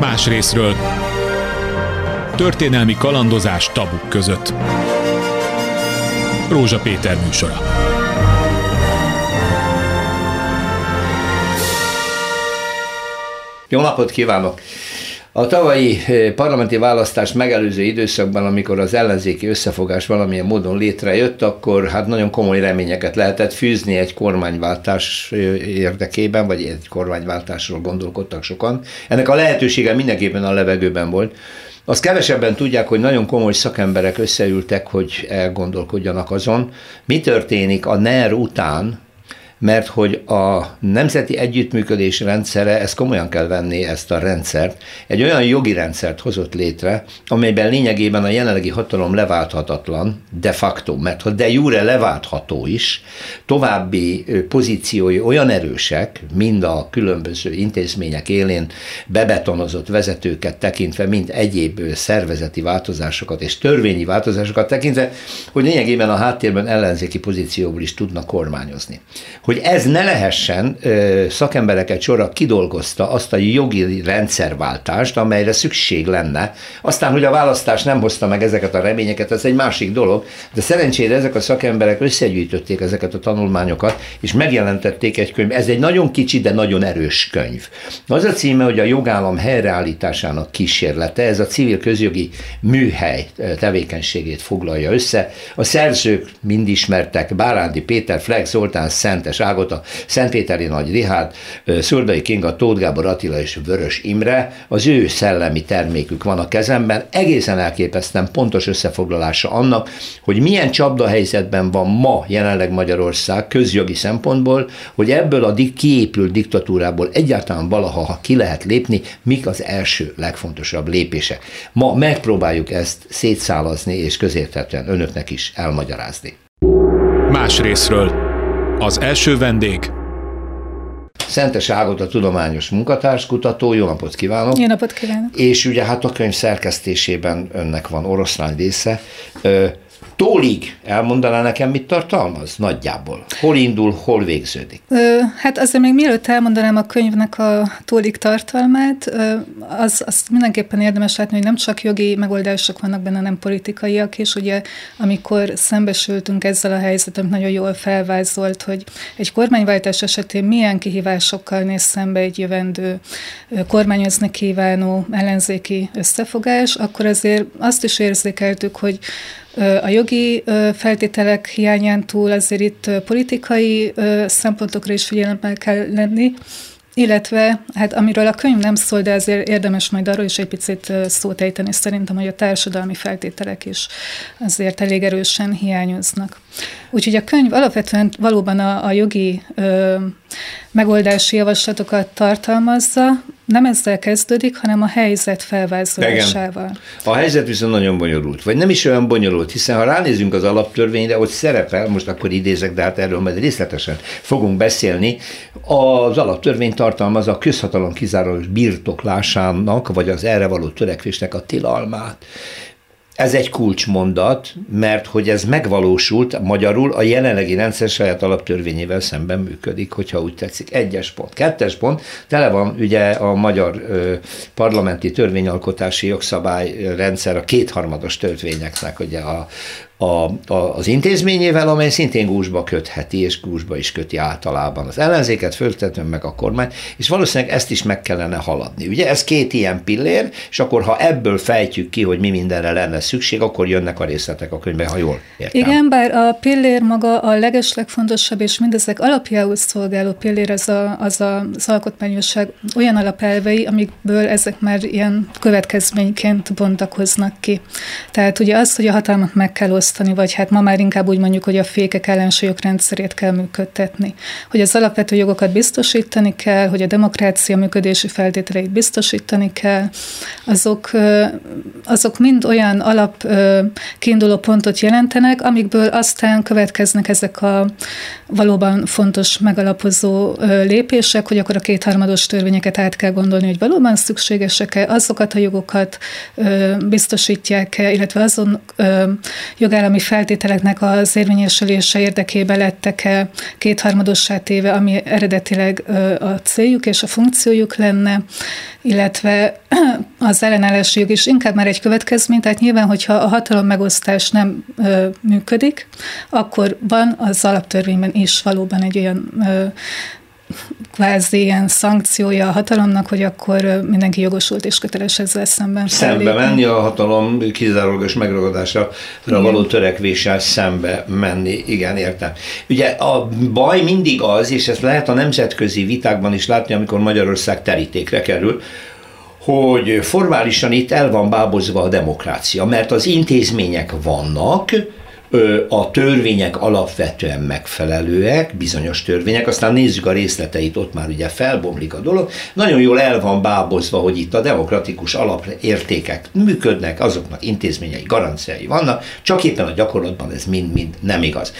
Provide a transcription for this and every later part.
Más részről történelmi kalandozás tabuk között. Rózsa Péter műsora. Jó napot kívánok! A tavalyi eh, parlamenti választás megelőző időszakban, amikor az ellenzéki összefogás valamilyen módon létrejött, akkor hát nagyon komoly reményeket lehetett fűzni egy kormányváltás eh, érdekében, vagy egy kormányváltásról gondolkodtak sokan. Ennek a lehetősége mindenképpen a levegőben volt. Azt kevesebben tudják, hogy nagyon komoly szakemberek összeültek, hogy elgondolkodjanak azon, mi történik a NER után, mert hogy a nemzeti együttműködés rendszere, ezt komolyan kell venni, ezt a rendszert, egy olyan jogi rendszert hozott létre, amelyben lényegében a jelenlegi hatalom leválthatatlan, de facto, mert ha de jure leváltható is, további pozíciói olyan erősek, mind a különböző intézmények élén bebetonozott vezetőket tekintve, mind egyéb szervezeti változásokat és törvényi változásokat tekintve, hogy lényegében a háttérben ellenzéki pozícióból is tudnak kormányozni hogy ez ne lehessen, szakembereket sorra kidolgozta azt a jogi rendszerváltást, amelyre szükség lenne. Aztán, hogy a választás nem hozta meg ezeket a reményeket, ez egy másik dolog, de szerencsére ezek a szakemberek összegyűjtötték ezeket a tanulmányokat, és megjelentették egy könyv. Ez egy nagyon kicsi, de nagyon erős könyv. Az a címe, hogy a jogállam helyreállításának kísérlete, ez a civil közjogi műhely tevékenységét foglalja össze. A szerzők mind ismertek, Bárándi Péter, Flex Zoltán, Szentes Mészáros Ágota, Szentpéteri Nagy Rihárd, Szöldai Kinga, Tóth Gábor Attila és Vörös Imre, az ő szellemi termékük van a kezemben, egészen elképesztően pontos összefoglalása annak, hogy milyen csapdahelyzetben van ma jelenleg Magyarország közjogi szempontból, hogy ebből a kiépült diktatúrából egyáltalán valaha, ha ki lehet lépni, mik az első legfontosabb lépések. Ma megpróbáljuk ezt szétszálazni és közérthetően önöknek is elmagyarázni. Más részről az első vendég Szentes Ágot a tudományos munkatárskutató, jó napot kívánok! Jó napot kívánok! És ugye hát a könyv szerkesztésében önnek van oroszlány része. Tólig elmondaná nekem, mit tartalmaz nagyjából? Hol indul, hol végződik? Ö, hát azért még mielőtt elmondanám a könyvnek a tólig tartalmát, az, azt mindenképpen érdemes látni, hogy nem csak jogi megoldások vannak benne, hanem politikaiak, és ugye amikor szembesültünk ezzel a helyzetem, nagyon jól felvázolt, hogy egy kormányváltás esetén milyen kihívásokkal néz szembe egy jövendő kormányozni kívánó ellenzéki összefogás, akkor azért azt is érzékeltük, hogy a jogi feltételek hiányán túl azért itt politikai szempontokra is figyelemmel kell lenni, illetve, hát amiről a könyv nem szól, de azért érdemes majd arról is egy picit szót ejteni, szerintem, hogy a társadalmi feltételek is azért elég erősen hiányoznak. Úgyhogy a könyv alapvetően valóban a, a jogi ö, megoldási javaslatokat tartalmazza, nem ezzel kezdődik, hanem a helyzet felvázolásával. A helyzet viszont nagyon bonyolult, vagy nem is olyan bonyolult, hiszen ha ránézünk az alaptörvényre, hogy szerepel, most akkor idézek, de hát erről majd részletesen fogunk beszélni, az alaptörvény tartalmaz a közhatalom kizárólagos birtoklásának, vagy az erre való törekvésnek a tilalmát. Ez egy kulcsmondat, mert hogy ez megvalósult, magyarul a jelenlegi rendszer saját alaptörvényével szemben működik, hogyha úgy tetszik. Egyes pont. Kettes pont, tele van ugye a magyar ö, parlamenti törvényalkotási jogszabály rendszer a kétharmados törvényeknek, ugye a, a, a, az intézményével, amely szintén gúzsba kötheti, és gúzsba is köti általában az ellenzéket, föltetően meg a kormány, és valószínűleg ezt is meg kellene haladni. Ugye ez két ilyen pillér, és akkor ha ebből fejtjük ki, hogy mi mindenre lenne szükség, akkor jönnek a részletek a könyvben, ha jól értem. Igen, bár a pillér maga a legeslegfontosabb, és mindezek alapjául szolgáló pillér az, a, az a, az alkotmányosság olyan alapelvei, amikből ezek már ilyen következményként bontakoznak ki. Tehát ugye az, hogy a hatalmat meg kell megosztani, vagy hát ma már inkább úgy mondjuk, hogy a fékek ellensúlyok rendszerét kell működtetni. Hogy az alapvető jogokat biztosítani kell, hogy a demokrácia működési feltételeit biztosítani kell, azok, azok mind olyan alap kiinduló pontot jelentenek, amikből aztán következnek ezek a valóban fontos megalapozó lépések, hogy akkor a kétharmados törvényeket át kell gondolni, hogy valóban szükségesek-e, azokat a jogokat biztosítják-e, illetve azon jogállam jogállami feltételeknek az érvényesülése érdekében lettek-e kétharmadossá téve, ami eredetileg a céljuk és a funkciójuk lenne, illetve az ellenállási jog is inkább már egy következmény, tehát nyilván, hogyha a hatalom megosztás nem ö, működik, akkor van az alaptörvényben is valóban egy olyan ö, kvázi ilyen szankciója a hatalomnak, hogy akkor mindenki jogosult és köteles ezzel szemben Szembe menni a hatalom kizárólagos megragadásra Igen. való törekvéssel szembe menni. Igen, értem. Ugye a baj mindig az, és ezt lehet a nemzetközi vitákban is látni, amikor Magyarország terítékre kerül, hogy formálisan itt el van bábozva a demokrácia, mert az intézmények vannak, a törvények alapvetően megfelelőek, bizonyos törvények, aztán nézzük a részleteit, ott már ugye felbomlik a dolog. Nagyon jól el van bábozva, hogy itt a demokratikus alapértékek működnek, azoknak intézményei, garanciái vannak, csak éppen a gyakorlatban ez mind-mind nem igaz.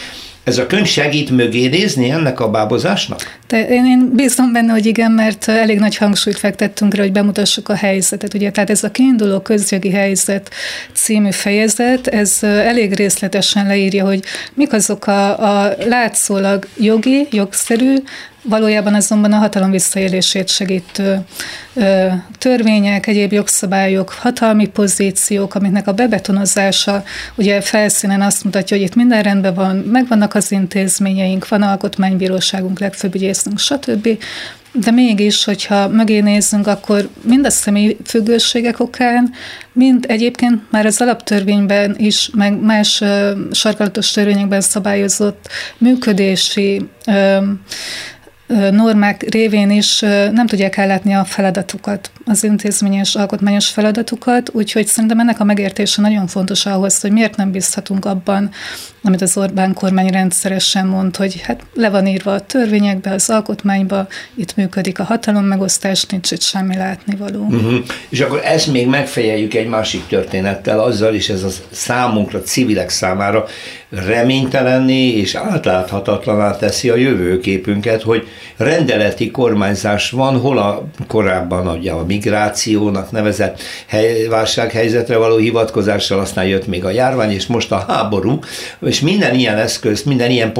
Ez a könyv segít mögé nézni ennek a bábozásnak? De én, én bízom benne, hogy igen, mert elég nagy hangsúlyt fektettünk rá, hogy bemutassuk a helyzetet. Ugye, tehát ez a kiinduló közjogi helyzet című fejezet, ez elég részletesen leírja, hogy mik azok a, a látszólag jogi, jogszerű, valójában azonban a hatalom visszaélését segítő törvények, egyéb jogszabályok, hatalmi pozíciók, amiknek a bebetonozása ugye felszínen azt mutatja, hogy itt minden rendben van, megvannak az intézményeink, van alkotmánybíróságunk, legfőbb ügyészünk, stb. De mégis, hogyha mögé nézzünk, akkor mind a személy függőségek okán, mind egyébként már az alaptörvényben is, meg más uh, sarkalatos törvényekben szabályozott működési uh, normák révén is nem tudják ellátni a feladatukat, az intézményes, alkotmányos feladatukat, úgyhogy szerintem ennek a megértése nagyon fontos ahhoz, hogy miért nem bízhatunk abban, amit az Orbán kormány rendszeresen mond, hogy hát le van írva a törvényekbe, az alkotmányba, itt működik a hatalom megosztás, nincs itt semmi látnivaló. Uh-huh. És akkor ezt még megfejeljük egy másik történettel, azzal is ez a számunkra, civilek számára reménytelenné és átláthatatlaná teszi a jövőképünket, hogy rendeleti kormányzás van, hol a korábban ugye a migrációnak nevezett hely, válsághelyzetre való hivatkozással, aztán jött még a járvány, és most a háború, és minden ilyen eszközt, minden ilyen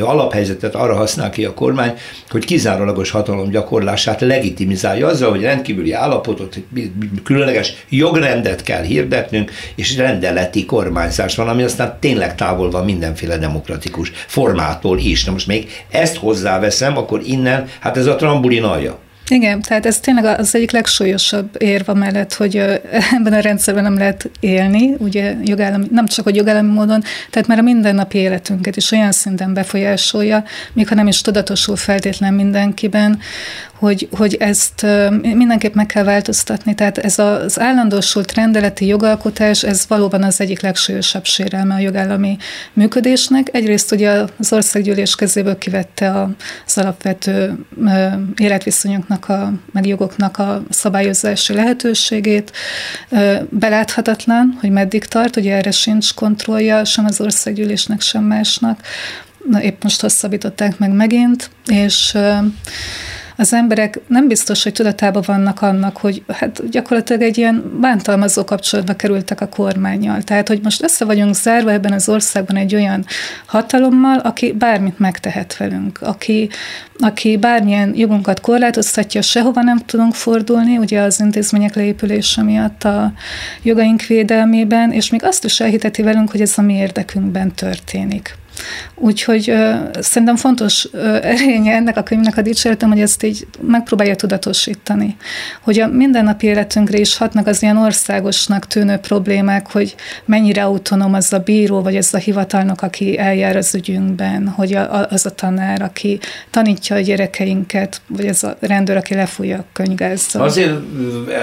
alaphelyzetet arra használ ki a kormány, hogy kizárólagos hatalom gyakorlását legitimizálja azzal, hogy rendkívüli állapotot, különleges jogrendet kell hirdetnünk, és rendeleti kormányzás van, ami aztán tényleg távol van mindenféle demokratikus formától is. Na most még ezt hozzáveszem, akkor innen, hát ez a trambulin alja. Igen, tehát ez tényleg az egyik legsúlyosabb érva mellett, hogy ebben a rendszerben nem lehet élni, ugye jogállami, nem csak a jogállami módon, tehát már a mindennapi életünket is olyan szinten befolyásolja, még ha nem is tudatosul feltétlen mindenkiben, hogy, hogy ezt mindenképp meg kell változtatni. Tehát ez az állandósult rendeleti jogalkotás, ez valóban az egyik legsúlyosabb sérelme a jogállami működésnek. Egyrészt ugye az országgyűlés kezéből kivette az alapvető életviszonyoknak, a, meg jogoknak a szabályozási lehetőségét. Beláthatatlan, hogy meddig tart, ugye erre sincs kontrollja sem az országgyűlésnek, sem másnak. Na, épp most hosszabbították meg megint, és az emberek nem biztos, hogy tudatában vannak annak, hogy hát gyakorlatilag egy ilyen bántalmazó kapcsolatba kerültek a kormányjal. Tehát, hogy most össze vagyunk zárva ebben az országban egy olyan hatalommal, aki bármit megtehet velünk, aki, aki bármilyen jogunkat korlátoztatja, sehova nem tudunk fordulni, ugye az intézmények leépülése miatt a jogaink védelmében, és még azt is elhiteti velünk, hogy ez a mi érdekünkben történik. Úgyhogy uh, szerintem fontos uh, erénye ennek a könyvnek a dicséretem, hogy ezt így megpróbálja tudatosítani. Hogy a mindennapi életünkre is hatnak az ilyen országosnak tűnő problémák, hogy mennyire autonóm az a bíró, vagy ez a hivatalnok, aki eljár az ügyünkben, hogy a, a, az a tanár, aki tanítja a gyerekeinket, vagy ez a rendőr, aki lefújja a könygázzal. Azért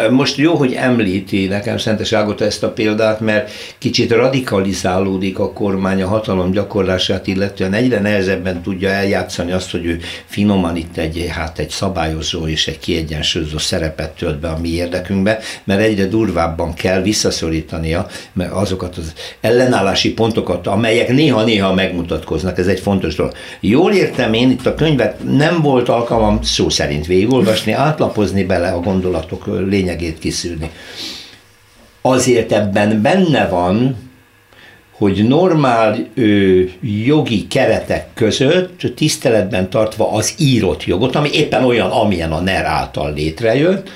most jó, hogy említi nekem Szentes Ágota ezt a példát, mert kicsit radikalizálódik a kormány a hatalom gyakorlás alkalmazását illetően egyre nehezebben tudja eljátszani azt, hogy ő finoman itt egy, hát egy szabályozó és egy kiegyensúlyozó szerepet tölt be a mi érdekünkbe, mert egyre durvábban kell visszaszorítania mert azokat az ellenállási pontokat, amelyek néha-néha megmutatkoznak, ez egy fontos dolog. Jól értem én, itt a könyvet nem volt alkalmam szó szerint végigolvasni, átlapozni bele a gondolatok lényegét kiszűrni. Azért ebben benne van, hogy normál ö, jogi keretek között tiszteletben tartva az írott jogot, ami éppen olyan, amilyen a NER által létrejött,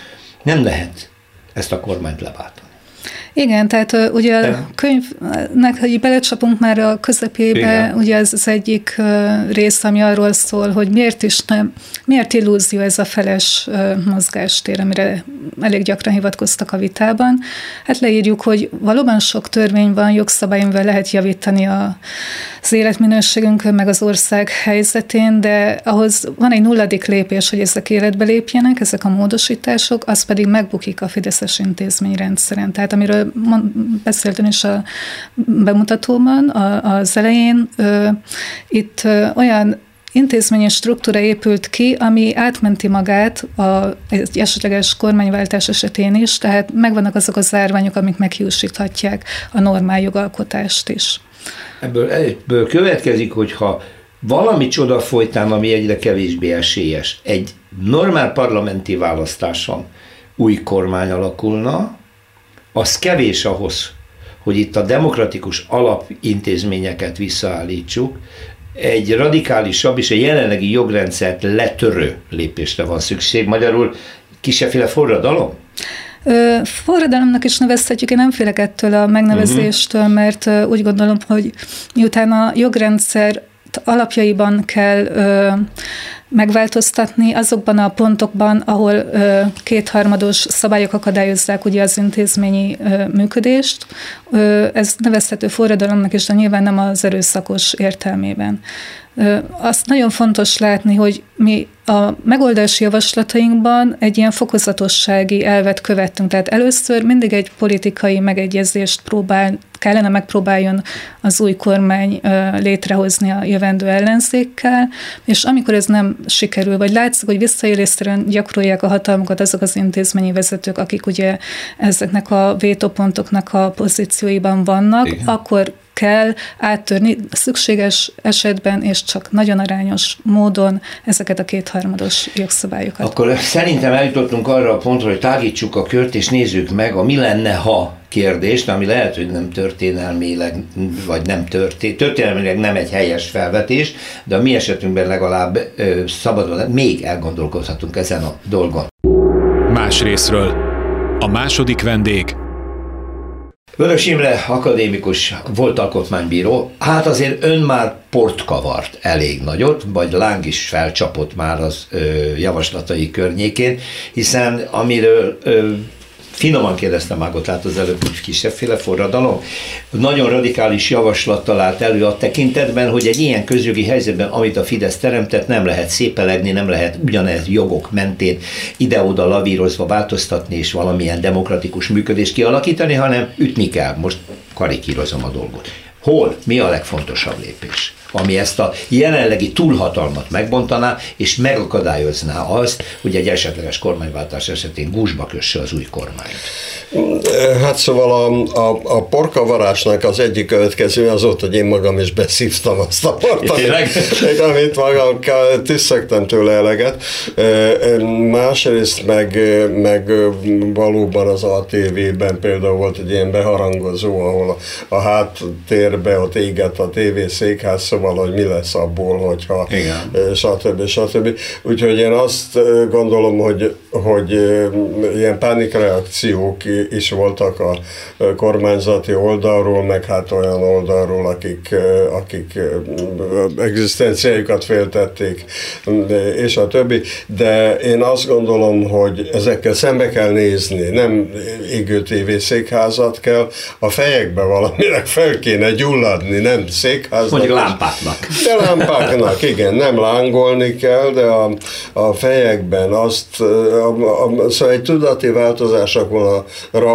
nem lehet ezt a kormányt leváltani. Igen, tehát ugye a könyvnek, hogy belecsapunk már a közepébe, Igen. ugye ez az egyik rész, ami arról szól, hogy miért is nem, miért illúzió ez a feles mozgástér, amire elég gyakran hivatkoztak a vitában. Hát leírjuk, hogy valóban sok törvény van, jogszabály, amivel lehet javítani a, az életminőségünkön, meg az ország helyzetén, de ahhoz van egy nulladik lépés, hogy ezek életbe lépjenek, ezek a módosítások, az pedig megbukik a Fideszes intézményrendszeren. Tehát amiről beszéltem is a bemutatóban az elején, itt olyan intézményes struktúra épült ki, ami átmenti magát a, egy esetleges kormányváltás esetén is, tehát megvannak azok a zárványok, amik meghiúsíthatják a normál jogalkotást is. Ebből, ebből következik, hogyha valami csoda folytán, ami egyre kevésbé esélyes, egy normál parlamenti választáson új kormány alakulna, az kevés ahhoz, hogy itt a demokratikus alapintézményeket visszaállítsuk, egy radikálisabb és a jelenlegi jogrendszert letörő lépésre van szükség. Magyarul kisefféle forradalom? Ö, forradalomnak is nevezhetjük, én nem félek ettől a megnevezéstől, uh-huh. mert úgy gondolom, hogy miután a jogrendszer alapjaiban kell ö, megváltoztatni azokban a pontokban, ahol ö, kétharmados szabályok akadályozzák ugye az intézményi ö, működést. Ö, ez nevezhető forradalomnak, és de nyilván nem az erőszakos értelmében. Azt nagyon fontos látni, hogy mi a megoldási javaslatainkban egy ilyen fokozatossági elvet követtünk. Tehát először mindig egy politikai megegyezést próbál, kellene megpróbáljon az új kormány létrehozni a jövendő ellenzékkel, és amikor ez nem sikerül, vagy látszik, hogy visszaélésszerűen gyakorolják a hatalmukat azok az intézményi vezetők, akik ugye ezeknek a vétópontoknak a pozícióiban vannak, Igen. akkor kell áttörni szükséges esetben, és csak nagyon arányos módon ezeket a kétharmados jogszabályokat. Akkor szerintem eljutottunk arra a pontra, hogy tágítsuk a kört, és nézzük meg a mi lenne, ha kérdést, ami lehet, hogy nem történelmileg, vagy nem történt, történelmileg nem egy helyes felvetés, de a mi esetünkben legalább ö, szabadon még elgondolkozhatunk ezen a dolgon. Más részről. A második vendég Vörös Imre akadémikus volt alkotmánybíró, hát azért ön már port kavart elég nagyot, vagy láng is felcsapott már az ö, javaslatai környékén, hiszen amiről ö, finoman kérdeztem Mágot át az előbb, kisebbféle forradalom. Nagyon radikális javaslat talált elő a tekintetben, hogy egy ilyen közjogi helyzetben, amit a Fidesz teremtett, nem lehet szépelegni, nem lehet ugyanez jogok mentén ide-oda lavírozva változtatni és valamilyen demokratikus működést kialakítani, hanem ütni kell. Most karikírozom a dolgot. Hol? Mi a legfontosabb lépés? ami ezt a jelenlegi túlhatalmat megbontaná, és megakadályozná azt, hogy egy esetleges kormányváltás esetén gúzsba kösse az új kormányt. Hát szóval a, a, a porkavarásnak az egyik következő az ott, hogy én magam is beszívtam azt a portot, amit magam tisztegtem tőle eleget. Másrészt meg, meg valóban az ATV-ben például volt egy ilyen beharangozó, ahol a, a háttérbe ott égett a TV székház, szóval, hogy mi lesz abból, hogyha Igen. stb. stb. Úgyhogy én azt gondolom, hogy, hogy ilyen pánikreakciók is voltak a kormányzati oldalról, meg hát olyan oldalról, akik, akik egzisztenciájukat féltették, és a többi. De én azt gondolom, hogy ezekkel szembe kell nézni, nem égő székházat kell, a fejekbe valaminek fel kéne gyulladni, nem székházat. Mondjuk lámpáknak. De lámpáknak, igen, nem lángolni kell, de a, a fejekben azt, a, a, szóval egy tudati változásra volna,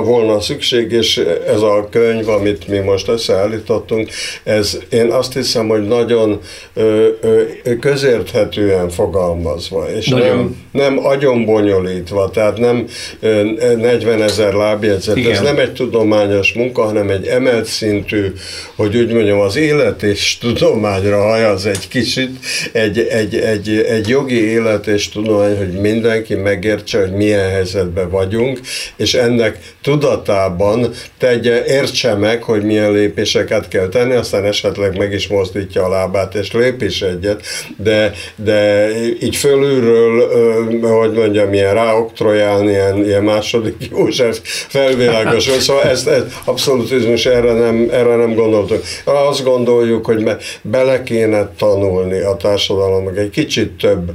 volna szükség, és ez a könyv, amit mi most összeállítottunk, ez én azt hiszem, hogy nagyon ö, ö, közérthetően fogalmazva, és nagyon. nem, nem agyonbonyolítva, tehát nem ö, 40 ezer lábjegyzet, igen. ez nem egy tudományos munka, hanem egy emelt szintű, hogy úgy mondjam, az élet és tudományra hajaz egy kicsit, egy, egy, egy, egy jogi élet és tudomány, hogy mindenki megértse, hogy milyen helyzetben vagyunk, és ennek tudatában tegye, értse meg, hogy milyen lépéseket kell tenni, aztán esetleg meg is mozdítja a lábát, és lépés egyet, de, de így fölülről, hogy mondjam, ilyen ráoktrojálni, ilyen, ilyen második József felvilágosról, szóval ezt, ezt abszolutizmus erre nem, erre nem gondoltunk. Azt gondoljuk, hogy bele kéne tanulni a társadalomnak, egy kicsit több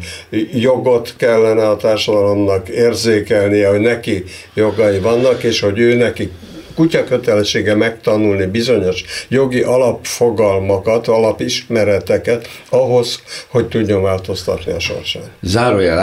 jogot kellene a társadalomnak érzékelnie, hogy neki jogai vannak, és hogy ő neki kutya kötelessége megtanulni bizonyos jogi alapfogalmakat, alapismereteket ahhoz, hogy tudjon változtatni a sorsán. Zárójel,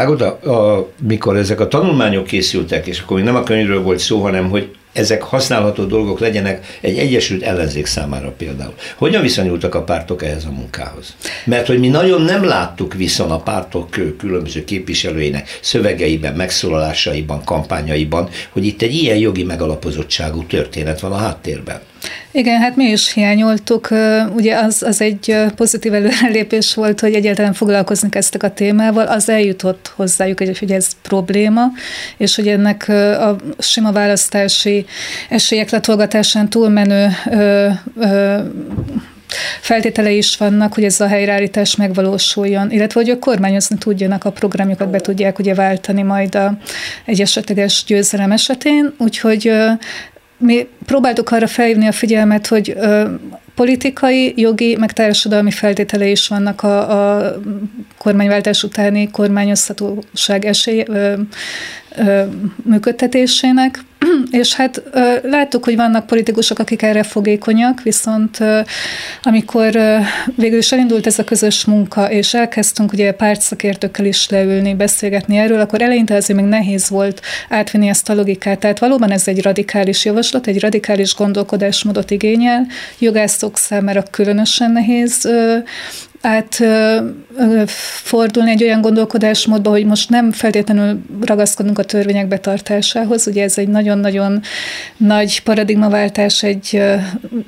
a, mikor ezek a tanulmányok készültek, és akkor nem a könyvről volt szó, hanem hogy ezek használható dolgok legyenek egy egyesült ellenzék számára például. Hogyan viszonyultak a pártok ehhez a munkához? Mert hogy mi nagyon nem láttuk viszont a pártok különböző képviselőinek szövegeiben, megszólalásaiban, kampányaiban, hogy itt egy ilyen jogi megalapozottságú történet van a háttérben. Igen, hát mi is hiányoltuk. Ugye az, az egy pozitív előrelépés volt, hogy egyáltalán foglalkozni kezdtek a témával, az eljutott hozzájuk, hogy ez probléma, és hogy ennek a sima választási esélyek letolgatásán túlmenő ö, ö, feltételei is vannak, hogy ez a helyreállítás megvalósuljon, illetve hogy ők kormányozni tudjanak a programjukat, be tudják ugye váltani majd a, egy esetleges győzelem esetén, úgyhogy mi próbáltuk arra felhívni a figyelmet, hogy ö, politikai, jogi, meg társadalmi feltételei is vannak a, a kormányváltás utáni kormányozhatóság esély, ö, működtetésének. És hát láttuk, hogy vannak politikusok, akik erre fogékonyak, viszont amikor végül is elindult ez a közös munka, és elkezdtünk ugye pártszakértőkkel is leülni, beszélgetni erről, akkor eleinte azért még nehéz volt átvinni ezt a logikát. Tehát valóban ez egy radikális javaslat, egy radikális gondolkodásmódot igényel, jogászok számára különösen nehéz át fordulni egy olyan gondolkodásmódba, hogy most nem feltétlenül ragaszkodunk a törvények betartásához. Ugye ez egy nagyon-nagyon nagy paradigmaváltás egy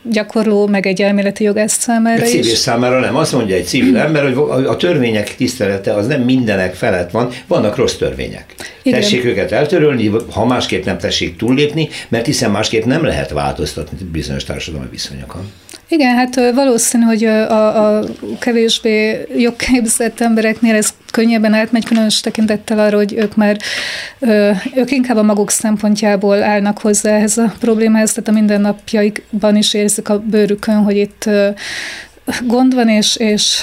gyakorló, meg egy elméleti jogász számára a civil is. számára nem. Azt mondja egy civil ember, hogy a törvények tisztelete az nem mindenek felett van, vannak rossz törvények. Igen. Tessék őket eltörölni, ha másképp nem tessék túllépni, mert hiszen másképp nem lehet változtatni bizonyos társadalmi viszonyokon. Igen, hát valószínű, hogy a, a kevésbé jogképzett embereknél ez könnyebben átmegy, különös tekintettel arra, hogy ők már ők inkább a maguk szempontjából állnak hozzá ehhez a problémához, tehát a mindennapjaikban is érzik a bőrükön, hogy itt gond van, és, és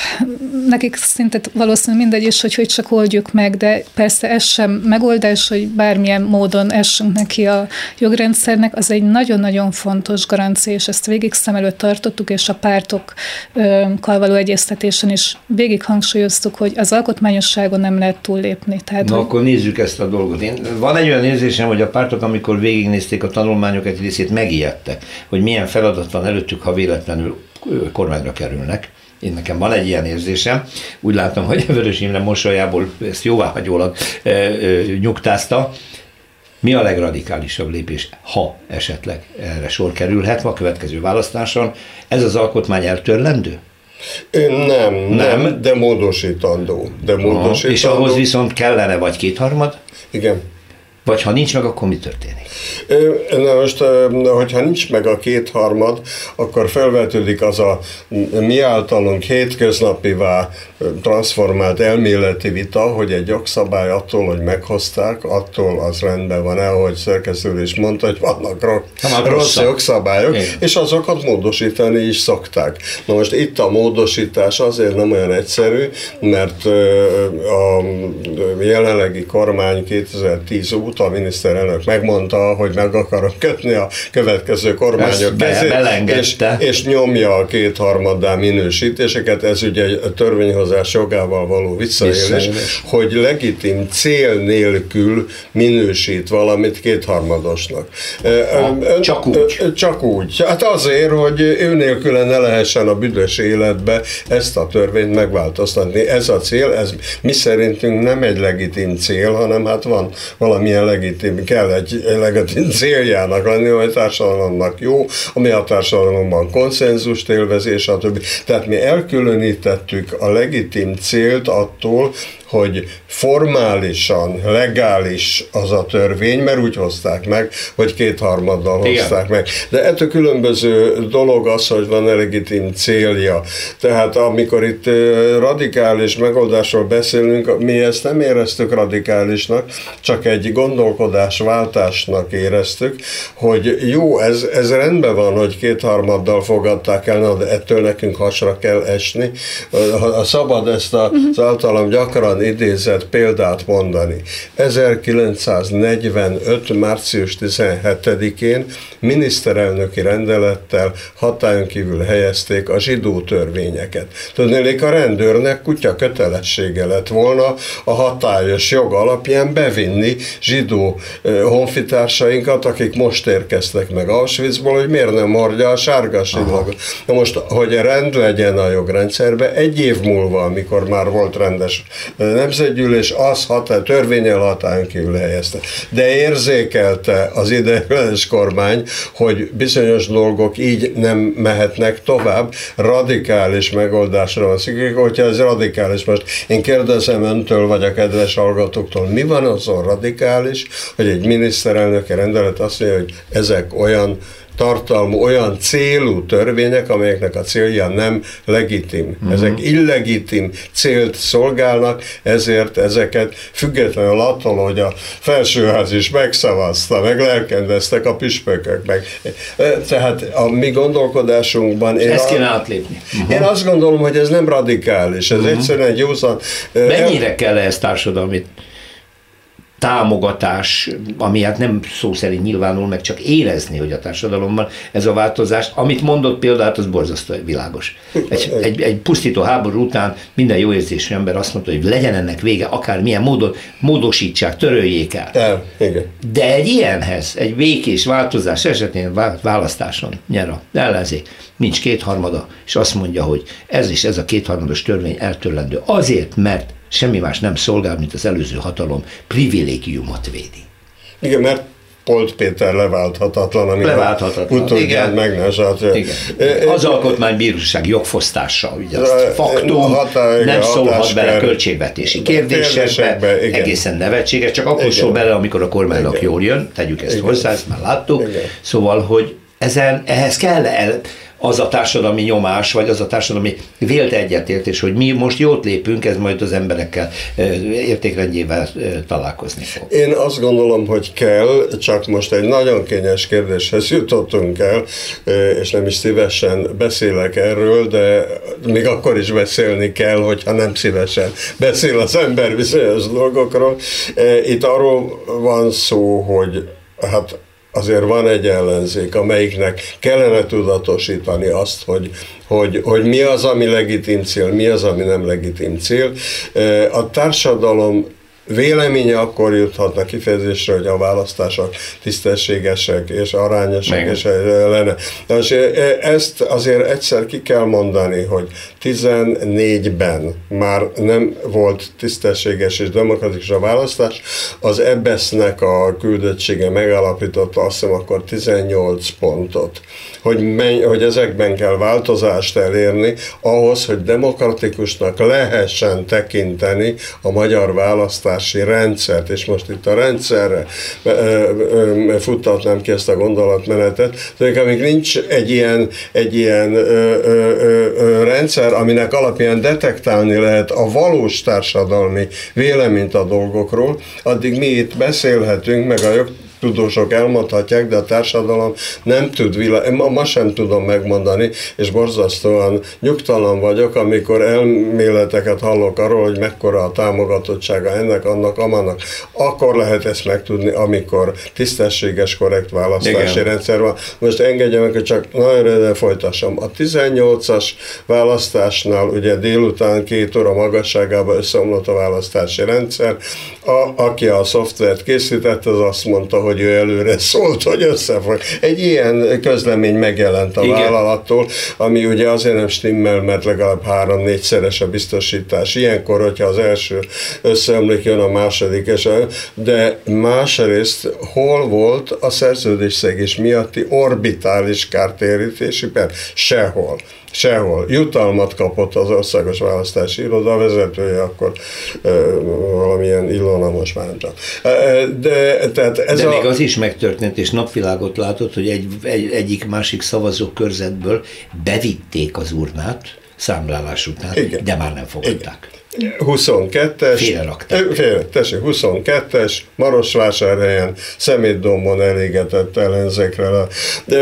nekik szinte valószínűleg mindegy is, hogy hogy csak oldjuk meg, de persze ez sem megoldás, hogy bármilyen módon essünk neki a jogrendszernek, az egy nagyon-nagyon fontos garancia, és ezt végig szem előtt tartottuk, és a pártokkal való egyeztetésen is végig hangsúlyoztuk, hogy az alkotmányosságon nem lehet túllépni. Tehát, Na hogy... akkor nézzük ezt a dolgot. Én, van egy olyan érzésem, hogy a pártok, amikor végignézték a tanulmányok egy részét, megijedtek, hogy milyen feladat van előttük, ha véletlenül kormányra kerülnek. Én nekem van egy ilyen érzésem. Úgy látom, hogy Vörös Imre mosolyából ezt jóváhagyólag e, e, nyugtázta. Mi a legradikálisabb lépés, ha esetleg erre sor kerülhet a következő választáson? Ez az alkotmány eltörlendő? Nem, nem, de módosítandó. De módosítandó. Aha, és ahhoz viszont kellene vagy kétharmad? Igen. Vagy ha nincs meg, akkor mi történik? Na most, hogyha nincs meg a kétharmad, akkor felvetődik az a mi általunk hétköznapivá transformált elméleti vita, hogy egy jogszabály attól, hogy meghozták, attól az rendben van el, hogy szerkesztő is mondta, hogy vannak rossz, rossz jogszabályok, Igen. és azokat módosítani is szokták. Na most itt a módosítás azért nem olyan egyszerű, mert a jelenlegi kormány 2010 óta a miniszterelnök megmondta, hogy meg akarok kötni a következő kormányok kezét, és, és nyomja a kétharmaddá minősítéseket, ez ugye a törvényhozás jogával való visszaélés, hogy legitim cél nélkül minősít valamit kétharmadosnak. Ha, csak úgy. Csak úgy. Hát azért, hogy ő nélküle ne lehessen a büdös életbe ezt a törvényt megváltoztatni. Ez a cél, ez mi szerintünk nem egy legitim cél, hanem hát van valamilyen legitim, kell egy legitim céljának lenni, ami a társadalomnak jó, ami a társadalomban konszenzust élvezés, stb. Tehát mi elkülönítettük a legitim célt attól, hogy formálisan legális az a törvény, mert úgy hozták meg, hogy kétharmaddal hozták Igen. meg. De ettől különböző dolog az, hogy van-e legitim célja. Tehát amikor itt radikális megoldásról beszélünk, mi ezt nem éreztük radikálisnak, csak egy gondolkodásváltásnak éreztük, hogy jó, ez, ez rendben van, hogy kétharmaddal fogadták el, de ettől nekünk hasra kell esni. Ha szabad ezt az általam gyakran gyakran idézett példát mondani. 1945. március 17-én miniszterelnöki rendelettel hatályon kívül helyezték a zsidó törvényeket. Tudnélik, a rendőrnek kutya kötelessége lett volna a hatályos jog alapján bevinni zsidó honfitársainkat, akik most érkeztek meg Auschwitzból, hogy miért nem hordja a sárga csillagot. Na most, hogy rend legyen a jogrendszerbe, egy év múlva, amikor már volt rendes nemzetgyűlés az hatá, törvényel hatályon kívül helyezte. De érzékelte az ideiglenes kormány, hogy bizonyos dolgok így nem mehetnek tovább, radikális megoldásra van szükség, hogyha ez radikális. Most én kérdezem öntől, vagy a kedves hallgatóktól, mi van azon radikális, hogy egy miniszterelnöki rendelet azt mondja, hogy ezek olyan tartalmú olyan célú törvények, amelyeknek a célja nem legitim. Uh-huh. Ezek illegitim célt szolgálnak, ezért ezeket függetlenül attól, hogy a felsőház is megszavazta, meg lelkendeztek a püspökök, meg. Tehát a mi gondolkodásunkban... Én ezt kéne átlépni. Uh-huh. Én azt gondolom, hogy ez nem radikális, ez uh-huh. egyszerűen egy józan... Mennyire el... kell ezt társadalmi támogatás, ami hát nem szó szerint nyilvánul meg, csak érezni, hogy a társadalomban ez a változás, amit mondott példát, az borzasztó világos. Egy, egy, egy pusztító háború után minden jó érzésű ember azt mondta, hogy legyen ennek vége, akár milyen módon módosítsák, töröljék el. el igen. De egy ilyenhez, egy békés változás esetén választáson nyer a ellenzék, nincs kétharmada, és azt mondja, hogy ez is ez a kétharmados törvény eltörlendő. Azért, mert semmi más nem szolgál, mint az előző hatalom privilégiumot védi. Igen, mert Polt Péter leválthatatlan, ami leválthatatlan. ne Igen. Az alkotmánybíróság jogfosztása, ugye azt faktum, hatá, nem szólhat bele költségvetési kérdésekbe, egészen nevetséges, csak akkor szól bele, amikor a kormánynak igen. jól jön, tegyük ezt igen. hozzá, ezt már láttuk, igen. szóval, hogy ezen, ehhez kell el, az a társadalmi nyomás, vagy az a társadalmi vélt egyetértés, hogy mi most jót lépünk, ez majd az emberekkel értékrendjével találkozni fog. Én azt gondolom, hogy kell, csak most egy nagyon kényes kérdéshez jutottunk el, és nem is szívesen beszélek erről, de még akkor is beszélni kell, hogyha nem szívesen beszél az ember bizonyos dolgokról. Itt arról van szó, hogy hát azért van egy ellenzék, amelyiknek kellene tudatosítani azt, hogy, hogy, hogy mi az, ami legitim cél, mi az, ami nem legitim cél. A társadalom véleménye akkor juthatna kifejezésre, hogy a választások tisztességesek és arányosak és lenne. De most ezt azért egyszer ki kell mondani, hogy 14-ben már nem volt tisztességes és demokratikus a választás, az EBESZ-nek a küldöttsége megalapította azt hiszem akkor 18 pontot. Hogy, menj, hogy ezekben kell változást elérni, ahhoz, hogy demokratikusnak lehessen tekinteni a magyar választási rendszert, és most itt a rendszerre futtatnám ki ezt a gondolatmenetet, de amíg nincs egy ilyen, egy ilyen rendszer, aminek alapján detektálni lehet a valós társadalmi véleményt a dolgokról, addig mi itt beszélhetünk, meg a jog tudósok elmondhatják, de a társadalom nem tud világ, ma, ma sem tudom megmondani, és borzasztóan nyugtalan vagyok, amikor elméleteket hallok arról, hogy mekkora a támogatottsága ennek, annak, amannak. Akkor lehet ezt megtudni, amikor tisztességes, korrekt választási Igen. rendszer van. Most engedjem meg, hogy csak nagyon röviden folytassam. A 18-as választásnál ugye délután két óra magasságában összeomlott a választási rendszer. A, aki a szoftvert készített, az azt mondta, hogy ő előre szólt, hogy összefog. Egy ilyen közlemény megjelent a Igen. vállalattól, ami ugye azért nem stimmel, mert legalább három-négyszeres a biztosítás. Ilyenkor, hogyha az első összeomlik, jön a második, és a, de másrészt hol volt a szerződésszegés miatti orbitális kártérítési per? Sehol. Sehol. Jutalmat kapott az Országos Választási Iroda vezetője, akkor e, valamilyen Ilona most már nem De, tehát ez De a... még az is megtörtént, és napvilágot látott, hogy egy, egy, egyik másik szavazó körzetből bevitték az urnát számlálás után, Igen. de már nem fogadták. Igen. 22-es, félre, tessék, 22-es, Marosvásárhelyen, Szemétdombon elégetett ellenzékre. De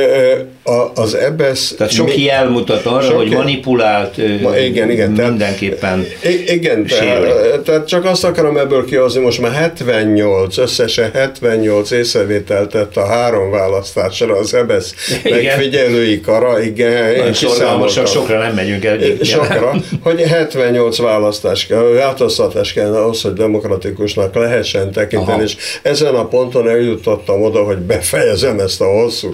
a, az EBESZ... Tehát sok mi, elmutat arra, sok hogy manipulált ma, igen, igen, mindenképpen tehát, Igen, tehát, tehát csak azt akarom ebből kihozni, most már 78, összesen 78 észrevételt tett a három választásra az EBESZ megfigyelői kara, igen, én sokra nem megyünk el. Sokra, hogy 78 választás kell, változtatás kell ahhoz, hogy demokratikusnak lehessen tekinteni, Aha. és ezen a ponton eljutottam oda, hogy befejezem ezt a hosszú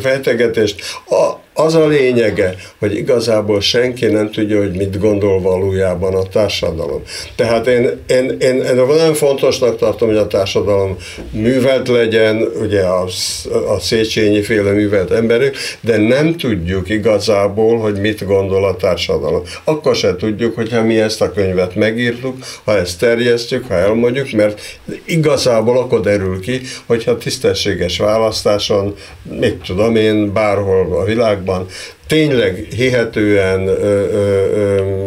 fejtegetést. A, az a lényege, hogy igazából senki nem tudja, hogy mit gondol valójában a társadalom. Tehát én, én, én, én nagyon fontosnak tartom, hogy a társadalom művelt legyen, ugye a, a Széchenyi féle művelt emberek, de nem tudjuk igazából, hogy mit gondol a társadalom. Akkor se tudjuk, hogyha mi ezt a könyvet megírtuk, ha ezt terjesztjük, ha elmondjuk, mert igazából akkor derül ki, hogyha tisztességes választáson, mit tudom én, bárhol a világban, országban tényleg hihetően,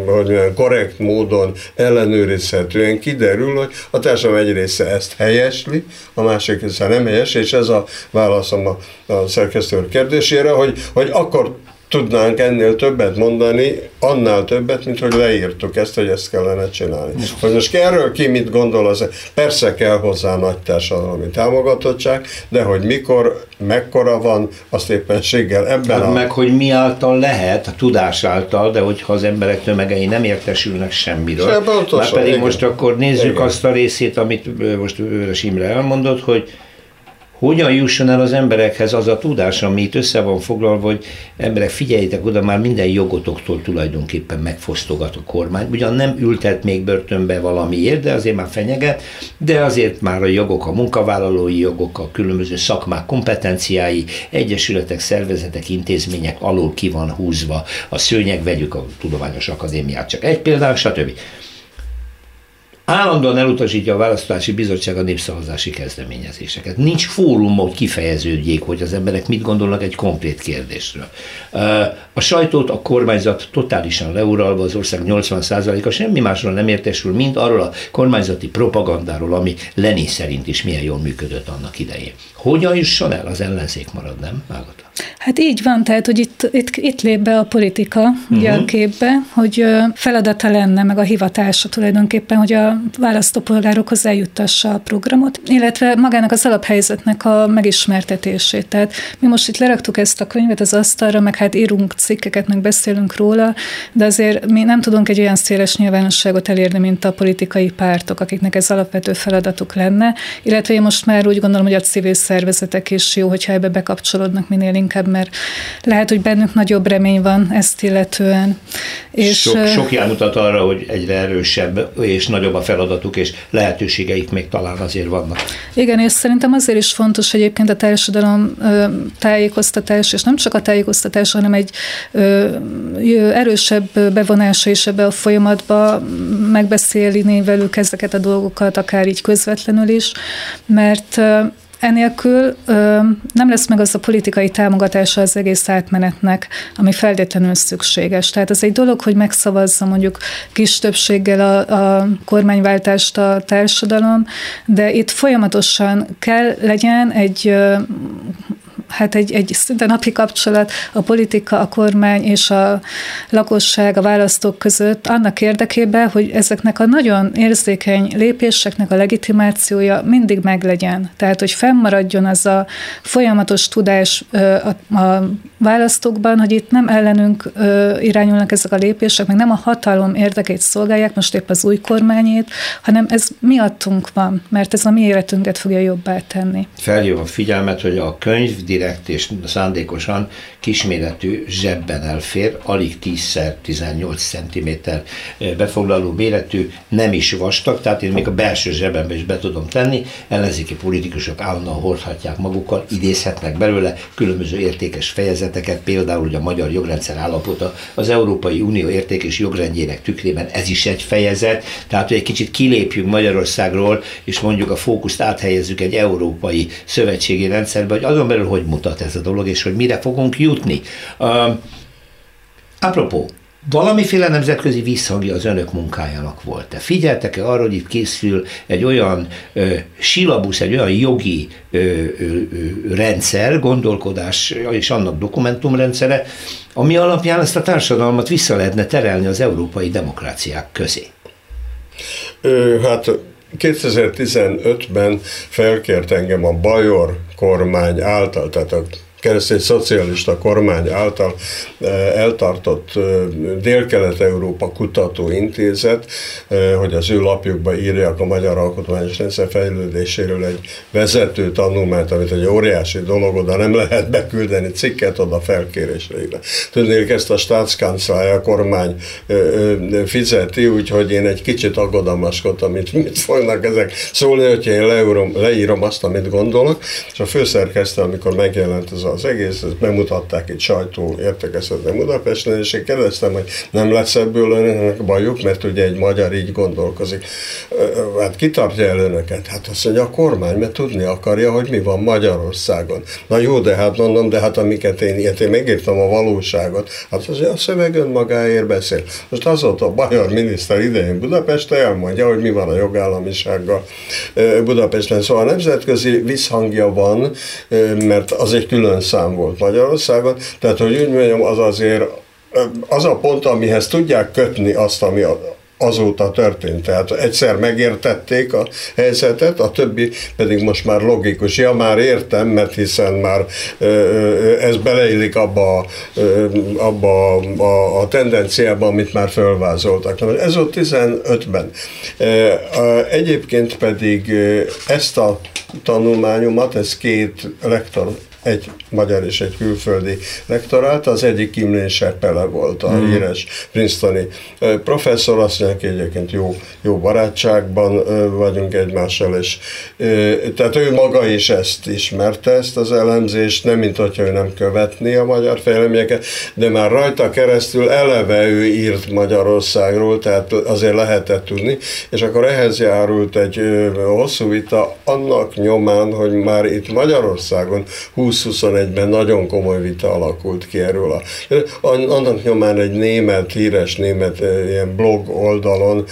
hogy mondjam, korrekt módon ellenőrizhetően kiderül, hogy a társadalom egy része ezt helyesli, a másik része nem helyes, és ez a válaszom a, a szerkesztő kérdésére, hogy, hogy akkor tudnánk ennél többet mondani, annál többet, mint hogy leírtuk ezt, hogy ezt kellene csinálni. Hogy most erről ki mit gondol, az persze kell hozzá nagy társadalmi támogatottság, de hogy mikor, mekkora van, azt éppenséggel ebben hát a... Meg, hogy mi által lehet, a tudás által, de hogyha az emberek tömegei nem értesülnek semmiről. Se, pontosan, Már pedig igen. most akkor nézzük igen. azt a részét, amit most Vörös Imre elmondott, hogy hogyan jusson el az emberekhez az a tudás, ami itt össze van foglalva, hogy emberek figyeljétek oda, már minden jogotoktól tulajdonképpen megfosztogat a kormány. Ugyan nem ültet még börtönbe valamiért, de azért már fenyeget, de azért már a jogok, a munkavállalói jogok, a különböző szakmák kompetenciái, egyesületek, szervezetek, intézmények alól ki van húzva. A szőnyeg, vegyük a Tudományos Akadémiát, csak egy példán, stb. Állandóan elutasítja a választási bizottság a népszavazási kezdeményezéseket. Nincs fórum, hogy kifejeződjék, hogy az emberek mit gondolnak egy konkrét kérdésről. A sajtót a kormányzat totálisan leuralva, az ország 80%-a semmi másról nem értesül, mint arról a kormányzati propagandáról, ami Lenin szerint is milyen jól működött annak idején. Hogyan jusson el? Az ellenzék marad, nem, Ágata? Hát így van, tehát, hogy itt, itt, itt lép be a politika uh-huh. ugye a mhm. képbe, hogy feladata lenne, meg a hivatása tulajdonképpen, hogy a választópolgárokhoz eljuttassa a programot, illetve magának az alaphelyzetnek a megismertetését. Tehát mi most itt leraktuk ezt a könyvet az asztalra, meg hát írunk cikkeket, meg beszélünk róla, de azért mi nem tudunk egy olyan széles nyilvánosságot elérni, mint a politikai pártok, akiknek ez alapvető feladatuk lenne, illetve én most már úgy gondolom, hogy a civil szervezetek is jó, hogyha ebbe bekapcsolódnak minél inkább, mert lehet, hogy bennük nagyobb remény van ezt illetően. És sok, sok jel mutat arra, hogy egyre erősebb és nagyobb a feladatuk, és lehetőségeik még talán azért vannak. Igen, és szerintem azért is fontos egyébként a társadalom tájékoztatás, és nem csak a tájékoztatás, hanem egy erősebb bevonása is ebbe a folyamatba, megbeszélni velük ezeket a dolgokat, akár így közvetlenül is, mert Enélkül ö, nem lesz meg az a politikai támogatása az egész átmenetnek, ami feltétlenül szükséges. Tehát az egy dolog, hogy megszavazza mondjuk kis többséggel a, a kormányváltást a társadalom, de itt folyamatosan kell legyen egy ö, hát egy, egy szinte napi kapcsolat a politika, a kormány és a lakosság, a választók között annak érdekében, hogy ezeknek a nagyon érzékeny lépéseknek a legitimációja mindig meglegyen. Tehát, hogy fennmaradjon az a folyamatos tudás a, a választókban, hogy itt nem ellenünk irányulnak ezek a lépések, meg nem a hatalom érdekét szolgálják, most épp az új kormányét, hanem ez miattunk van, mert ez a mi életünket fogja jobbá tenni. Felhívom a figyelmet, hogy a könyv direkt és szándékosan kisméretű zsebben elfér, alig 10x18 cm befoglaló méretű, nem is vastag, tehát én még a belső zsebembe is be tudom tenni, ellenzéki politikusok állandóan hordhatják magukkal, idézhetnek belőle különböző értékes fejezeteket, például hogy a magyar jogrendszer állapota az Európai Unió érték és jogrendjének tükrében ez is egy fejezet, tehát hogy egy kicsit kilépjünk Magyarországról, és mondjuk a fókuszt áthelyezzük egy európai szövetségi rendszerbe, hogy azon belül hogy mutat ez a dolog, és hogy mire fogunk jutni. Uh, apropó, valamiféle nemzetközi visszhangja az önök munkájának volt. Te figyeltek-e arra, hogy itt készül egy olyan ö, silabusz, egy olyan jogi ö, ö, rendszer, gondolkodás és annak dokumentumrendszere, ami alapján ezt a társadalmat vissza lehetne terelni az európai demokráciák közé? Ö, hát 2015-ben felkért engem a Bajor kormány által, tehát a keresztény szocialista kormány által eh, eltartott eh, Dél-Kelet-Európa Kutatóintézet, eh, hogy az ő lapjukba írják a magyar alkotmányos rendszer fejlődéséről egy vezető tanulmányt, amit egy óriási dolog, oda nem lehet beküldeni cikket oda felkérésre. Tudnék, ezt a a kormány fizeti, úgyhogy én egy kicsit aggodalmaskodtam, mit, mit fognak ezek szólni, hogyha én leírom, leírom azt, amit gondolok, és a főszerkesztő, amikor megjelent ez a az egész, ezt bemutatták itt sajtó értekezhetne Budapesten, és én kérdeztem, hogy nem lesz ebből önöknek bajuk, mert ugye egy magyar így gondolkozik. Hát kitartja el önöket? Hát azt mondja a kormány, mert tudni akarja, hogy mi van Magyarországon. Na jó, de hát mondom, de hát amiket én ilyet, én megírtam a valóságot, hát az a szöveg önmagáért beszél. Most azóta a magyar miniszter idején Budapesten elmondja, hogy mi van a jogállamisággal Budapesten. Szóval nemzetközi visszhangja van, mert az egy külön szám volt Magyarországon, tehát hogy úgy mondjam, az azért az a pont, amihez tudják kötni azt, ami azóta történt. Tehát egyszer megértették a helyzetet, a többi pedig most már logikus. Ja, már értem, mert hiszen már ez beleillik abba, abba a, a tendenciába, amit már fölvázoltak. Ez volt 15-ben. Egyébként pedig ezt a tanulmányomat, ez két lektor egy magyar és egy külföldi lektorát, az egyik Kimlén Seppele volt, a mm. híres Princetoni professzor, azt mondják, egyébként jó, jó barátságban vagyunk egymással, és tehát ő maga is ezt ismerte, ezt az elemzést, nem mint hogyha ő nem követné a magyar fejleményeket, de már rajta keresztül eleve ő írt Magyarországról, tehát azért lehetett tudni, és akkor ehhez járult egy hosszú vita annak nyomán, hogy már itt Magyarországon 20 2021-ben nagyon komoly vita alakult ki erről. A, annak nyomán egy német, híres német ilyen blog oldalon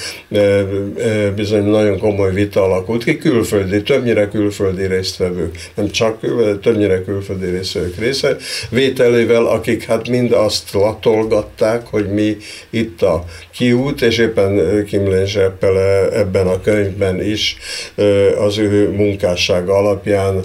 bizony nagyon komoly vita alakult ki, külföldi, többnyire külföldi résztvevők, nem csak külföldi, többnyire külföldi résztvevők része, vételével, akik hát mind azt latolgatták, hogy mi itt a kiút, és éppen Kimlén Zseppele ebben a könyvben is az ő munkássága alapján,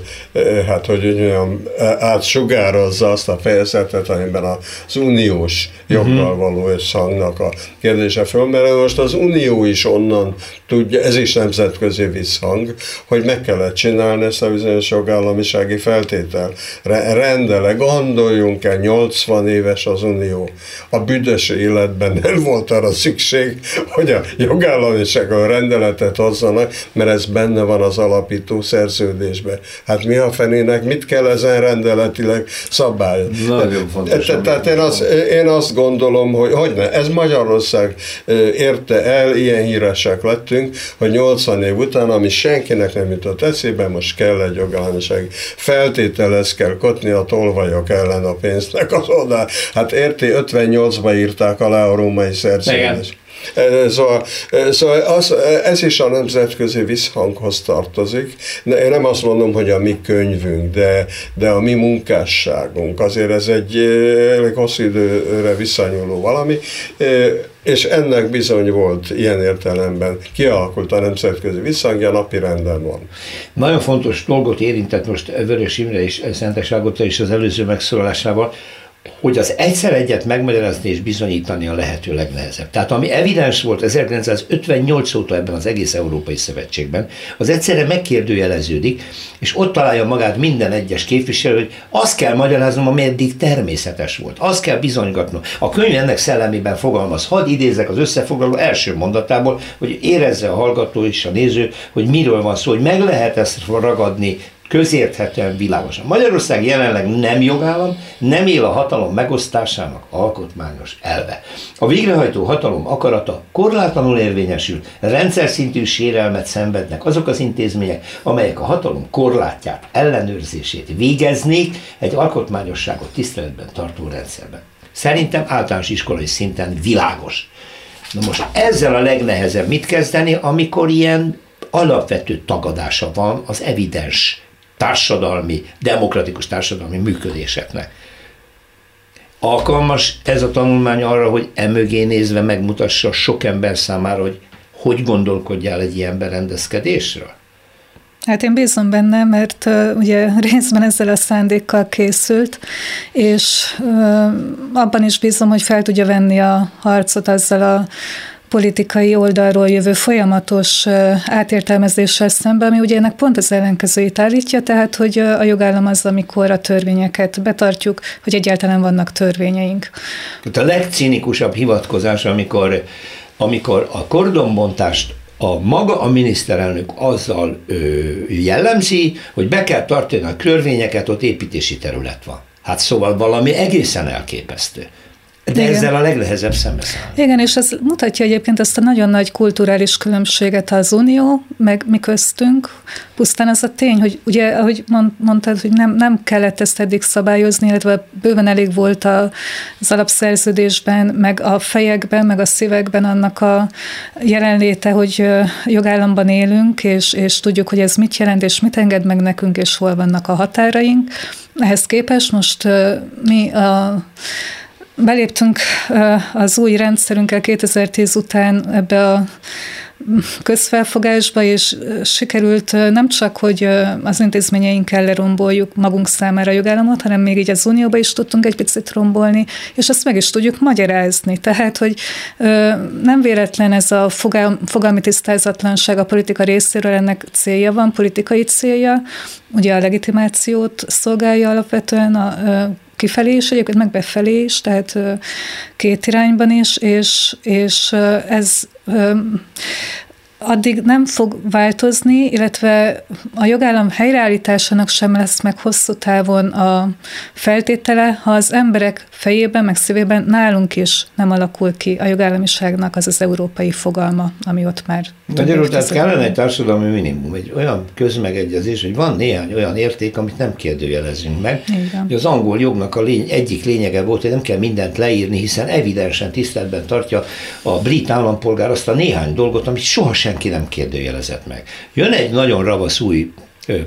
hát hogy mondjam, átsugározza azt a fejezetet, amiben az uniós joggal mhm. való összhangnak a kérdése fölmerül. Most az unió is onnan tudja, ez is nemzetközi visszhang, hogy meg kellett csinálni ezt a bizonyos jogállamisági feltétel. Rendele, gondoljunk el, 80 éves az unió. A büdös életben nem volt arra szükség, hogy a jogállamiságon rendeletet hozzanak, mert ez benne van az alapító szerződésben. Hát mi a fenének, mit kell ezen rendeletileg szabályozni? Nagyon fontos. Tehát én azt, én azt gondolom, hogy hogy ne, ez Magyarország érte el, ilyen híresek lettünk, hogy 80 év után, ami senkinek nem jutott eszébe, most kell egy jogállamiság feltételez kell kötni a tolvajok ellen a pénznek az oldal. Hát érti, 58-ba írták alá a római szerződést. Szóval, szóval az, ez is a nemzetközi visszhanghoz tartozik. Én nem azt mondom, hogy a mi könyvünk, de, de a mi munkásságunk. Azért ez egy elég hosszú időre visszanyúló valami és ennek bizony volt ilyen értelemben kialakult a nemzetközi visszhangja, napi renden van. Nagyon fontos dolgot érintett most Vörös Imre és Szentes Ágota is az előző megszólalásával, hogy az egyszer egyet megmagyarázni és bizonyítani a lehető legnehezebb. Tehát ami evidens volt 1958 óta ebben az egész Európai Szövetségben, az egyszerre megkérdőjeleződik, és ott találja magát minden egyes képviselő, hogy azt kell magyaráznom, ami eddig természetes volt. Azt kell bizonygatnom. A könyv ennek szellemében fogalmaz. Hadd idézek az összefoglaló első mondatából, hogy érezze a hallgató és a néző, hogy miről van szó, hogy meg lehet ezt ragadni közérthetően világosan. Magyarország jelenleg nem jogállam, nem él a hatalom megosztásának alkotmányos elve. A végrehajtó hatalom akarata korlátlanul érvényesül, rendszer szintű sérelmet szenvednek azok az intézmények, amelyek a hatalom korlátját, ellenőrzését végeznék egy alkotmányosságot tiszteletben tartó rendszerben. Szerintem általános iskolai szinten világos. Na most ezzel a legnehezebb mit kezdeni, amikor ilyen alapvető tagadása van az evidens társadalmi, demokratikus társadalmi működéseknek. Alkalmas ez a tanulmány arra, hogy emögé nézve megmutassa sok ember számára, hogy hogy gondolkodjál egy ilyen berendezkedésről? Hát én bízom benne, mert uh, ugye részben ezzel a szándékkal készült, és uh, abban is bízom, hogy fel tudja venni a harcot azzal a politikai oldalról jövő folyamatos átértelmezéssel szemben, ami ugye ennek pont az ellenkezőjét állítja, tehát hogy a jogállam az, amikor a törvényeket betartjuk, hogy egyáltalán vannak törvényeink. A legcínikusabb hivatkozás, amikor, amikor a kordonbontást a maga a miniszterelnök azzal ö, jellemzi, hogy be kell tartani a törvényeket, ott építési terület van. Hát szóval valami egészen elképesztő. De Igen. ezzel a legnehezebb szembeszállni. Igen, és ez mutatja egyébként ezt a nagyon nagy kulturális különbséget az Unió, meg mi köztünk. Pusztán az a tény, hogy ugye, ahogy mondtad, hogy nem, nem kellett ezt eddig szabályozni, illetve bőven elég volt az alapszerződésben, meg a fejekben, meg a szívekben annak a jelenléte, hogy jogállamban élünk, és, és tudjuk, hogy ez mit jelent, és mit enged meg nekünk, és hol vannak a határaink. Ehhez képest most mi a Beléptünk az új rendszerünkkel 2010 után ebbe a közfelfogásba, és sikerült nem csak, hogy az intézményeinkkel leromboljuk magunk számára a jogállamot, hanem még így az unióba is tudtunk egy picit rombolni, és azt meg is tudjuk magyarázni. Tehát, hogy nem véletlen ez a fogalmi tisztázatlanság a politika részéről, ennek célja van, politikai célja, ugye a legitimációt szolgálja alapvetően a kifelé is, egyébként meg befelé is, tehát két irányban is, és, és ez addig nem fog változni, illetve a jogállam helyreállításának sem lesz meg hosszú távon a feltétele, ha az emberek fejében, meg szívében nálunk is nem alakul ki a jogállamiságnak az az európai fogalma, ami ott már... Magyarul, tehát kellene egy társadalmi minimum, egy olyan közmegegyezés, hogy van néhány olyan érték, amit nem kérdőjelezünk meg. Hogy az angol jognak a lény, egyik lényege volt, hogy nem kell mindent leírni, hiszen evidensen tiszteletben tartja a brit állampolgár azt a néhány dolgot, amit sohasem senki nem kérdőjelezett meg. Jön egy nagyon ravasz új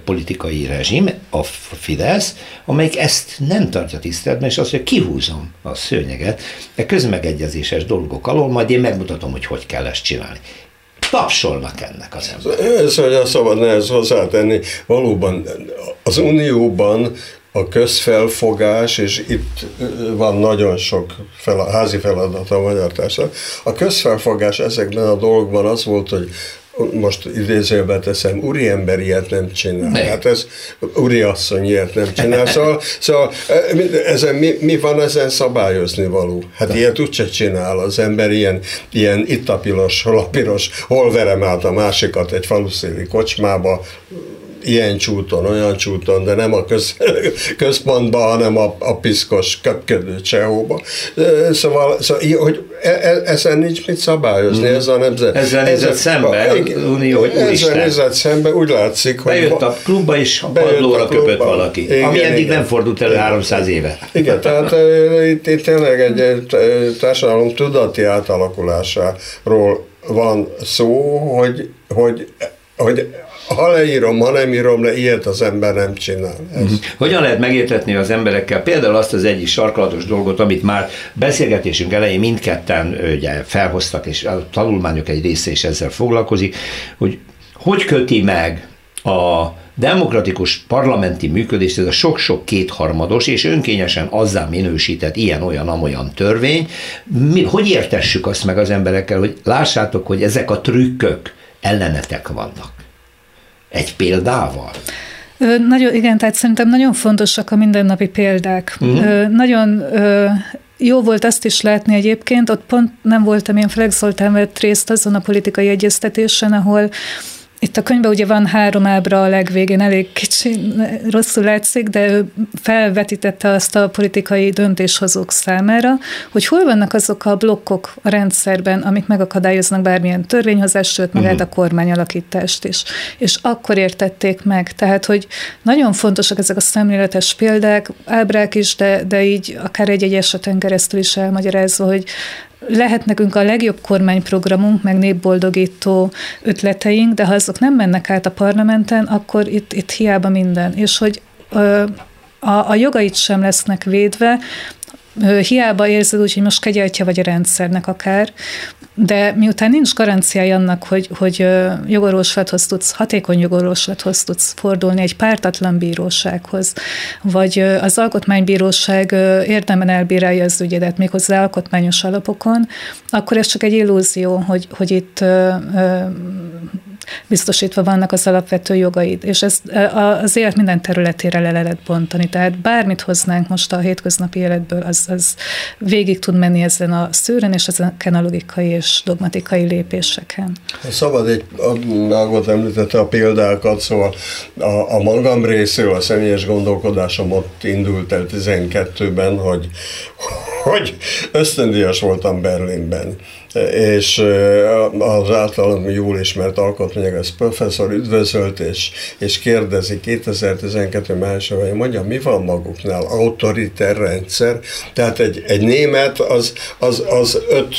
politikai rezsim, a Fidesz, amelyik ezt nem tartja tiszteletben, és azt mondja, kihúzom a szőnyeget e közmegegyezéses dolgok alól, majd én megmutatom, hogy hogy kell ezt csinálni tapsolnak ennek az emberek. Ez, hogy a szabad ezt hozzátenni, valóban az Unióban a közfelfogás, és itt van nagyon sok fel, házi feladat a magyar társadalom. A közfelfogás ezekben a dolgokban az volt, hogy most idézőbe teszem, úri ember ilyet nem csinál. Ne. Hát ez úri asszony ilyet nem csinál. Szóval, szóval ezen, mi, mi van ezen szabályozni való? Hát De. ilyet úgyse csinál az ember, ilyen, ilyen itt a piros, hol a piros, hol verem át a másikat egy faluszéli kocsmába, ilyen csúton, olyan csúton, de nem a köz, központban, hanem a, a piszkos köpködő Csehóba. Szóval, szóval hogy e, e, ezen nincs mit szabályozni, mm. ez a nemzet. Ezzel nézett szembe, Unió, hogy Ezzel nézett szembe, úgy látszik, hogy... Bejött a klubba, és padlóra köpött valaki, igen, ami eddig igen. nem fordult elő 300 éve. Igen, tehát itt, itt tényleg egy, egy társadalom tudati átalakulásáról van szó, hogy, hogy, hogy ha leírom, ha nem írom le, ilyet az ember nem csinál. Ez. Mhm. Hogyan lehet megértetni az emberekkel például azt az egyik sarkalatos dolgot, amit már beszélgetésünk elején mindketten ugye, felhoztak, és a tanulmányok egy része is ezzel foglalkozik, hogy hogy köti meg a demokratikus parlamenti működést, ez a sok-sok kétharmados és önkényesen azzá minősített ilyen-olyan-amolyan törvény, mi, hogy értessük azt meg az emberekkel, hogy lássátok, hogy ezek a trükkök ellenetek vannak. Egy példával? Ö, nagyon, igen, tehát szerintem nagyon fontosak a mindennapi példák. Uh-huh. Ö, nagyon ö, jó volt azt is látni egyébként, ott pont nem voltam, én Flex Zoltán vett részt azon a politikai egyeztetésen, ahol itt a könyvben ugye van három ábra a legvégén, elég kicsi, rosszul látszik, de ő felvetítette azt a politikai döntéshozók számára, hogy hol vannak azok a blokkok a rendszerben, amik megakadályoznak bármilyen törvényhozást, sőt magát uh-huh. a kormányalakítást is. És akkor értették meg. Tehát, hogy nagyon fontosak ezek a szemléletes példák, ábrák is, de, de így akár egy-egy eseten keresztül is elmagyarázva, hogy lehet nekünk a legjobb kormányprogramunk, meg népboldogító ötleteink, de ha azok nem mennek át a parlamenten, akkor itt, itt hiába minden. És hogy a, a jogait sem lesznek védve, hiába érzed úgy, hogy most kegyeltje vagy a rendszernek akár, de miután nincs garanciája annak, hogy, hogy jogorvoslathoz tudsz, hatékony jogorvoslathoz tudsz fordulni egy pártatlan bírósághoz, vagy az alkotmánybíróság érdemben elbírálja az ügyedet méghozzá alkotmányos alapokon, akkor ez csak egy illúzió, hogy, hogy itt biztosítva vannak az alapvető jogaid, és ez az élet minden területére le lehet bontani. Tehát bármit hoznánk most a hétköznapi életből, az, az végig tud menni ezen a szűrön, és ezeken a logikai és dogmatikai lépéseken. Szabad egy, Ágot említette a példákat, szóval a, a magam részéről a személyes gondolkodásom ott indult el 12-ben, hogy, hogy ösztöndíjas voltam Berlinben és az általam jól ismert alkotmányos professzor üdvözölt, és, és kérdezi 2012 májusban, hogy mondja, mi van maguknál? Autoriter rendszer? Tehát egy, egy német az, az, az öt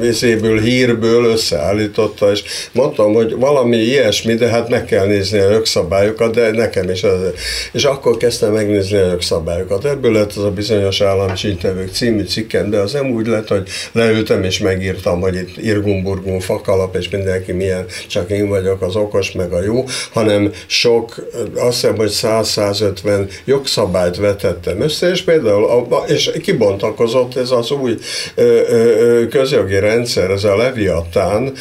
vizéből, hírből összeállította, és mondtam, hogy valami ilyesmi, de hát meg kell nézni a jogszabályokat, de nekem is az. És akkor kezdtem megnézni a jogszabályokat. Ebből lett az a bizonyos állami csintevők című cikkem, de az nem úgy lett, hogy leültem és megírtam, hogy itt Irgumburgun fakalap, és mindenki milyen, csak én vagyok az okos, meg a jó, hanem sok, azt hiszem, hogy 100-150 jogszabályt vetettem össze, és például, a, és kibontakozott ez az új közjog jogi rendszer, ez a Leviatán,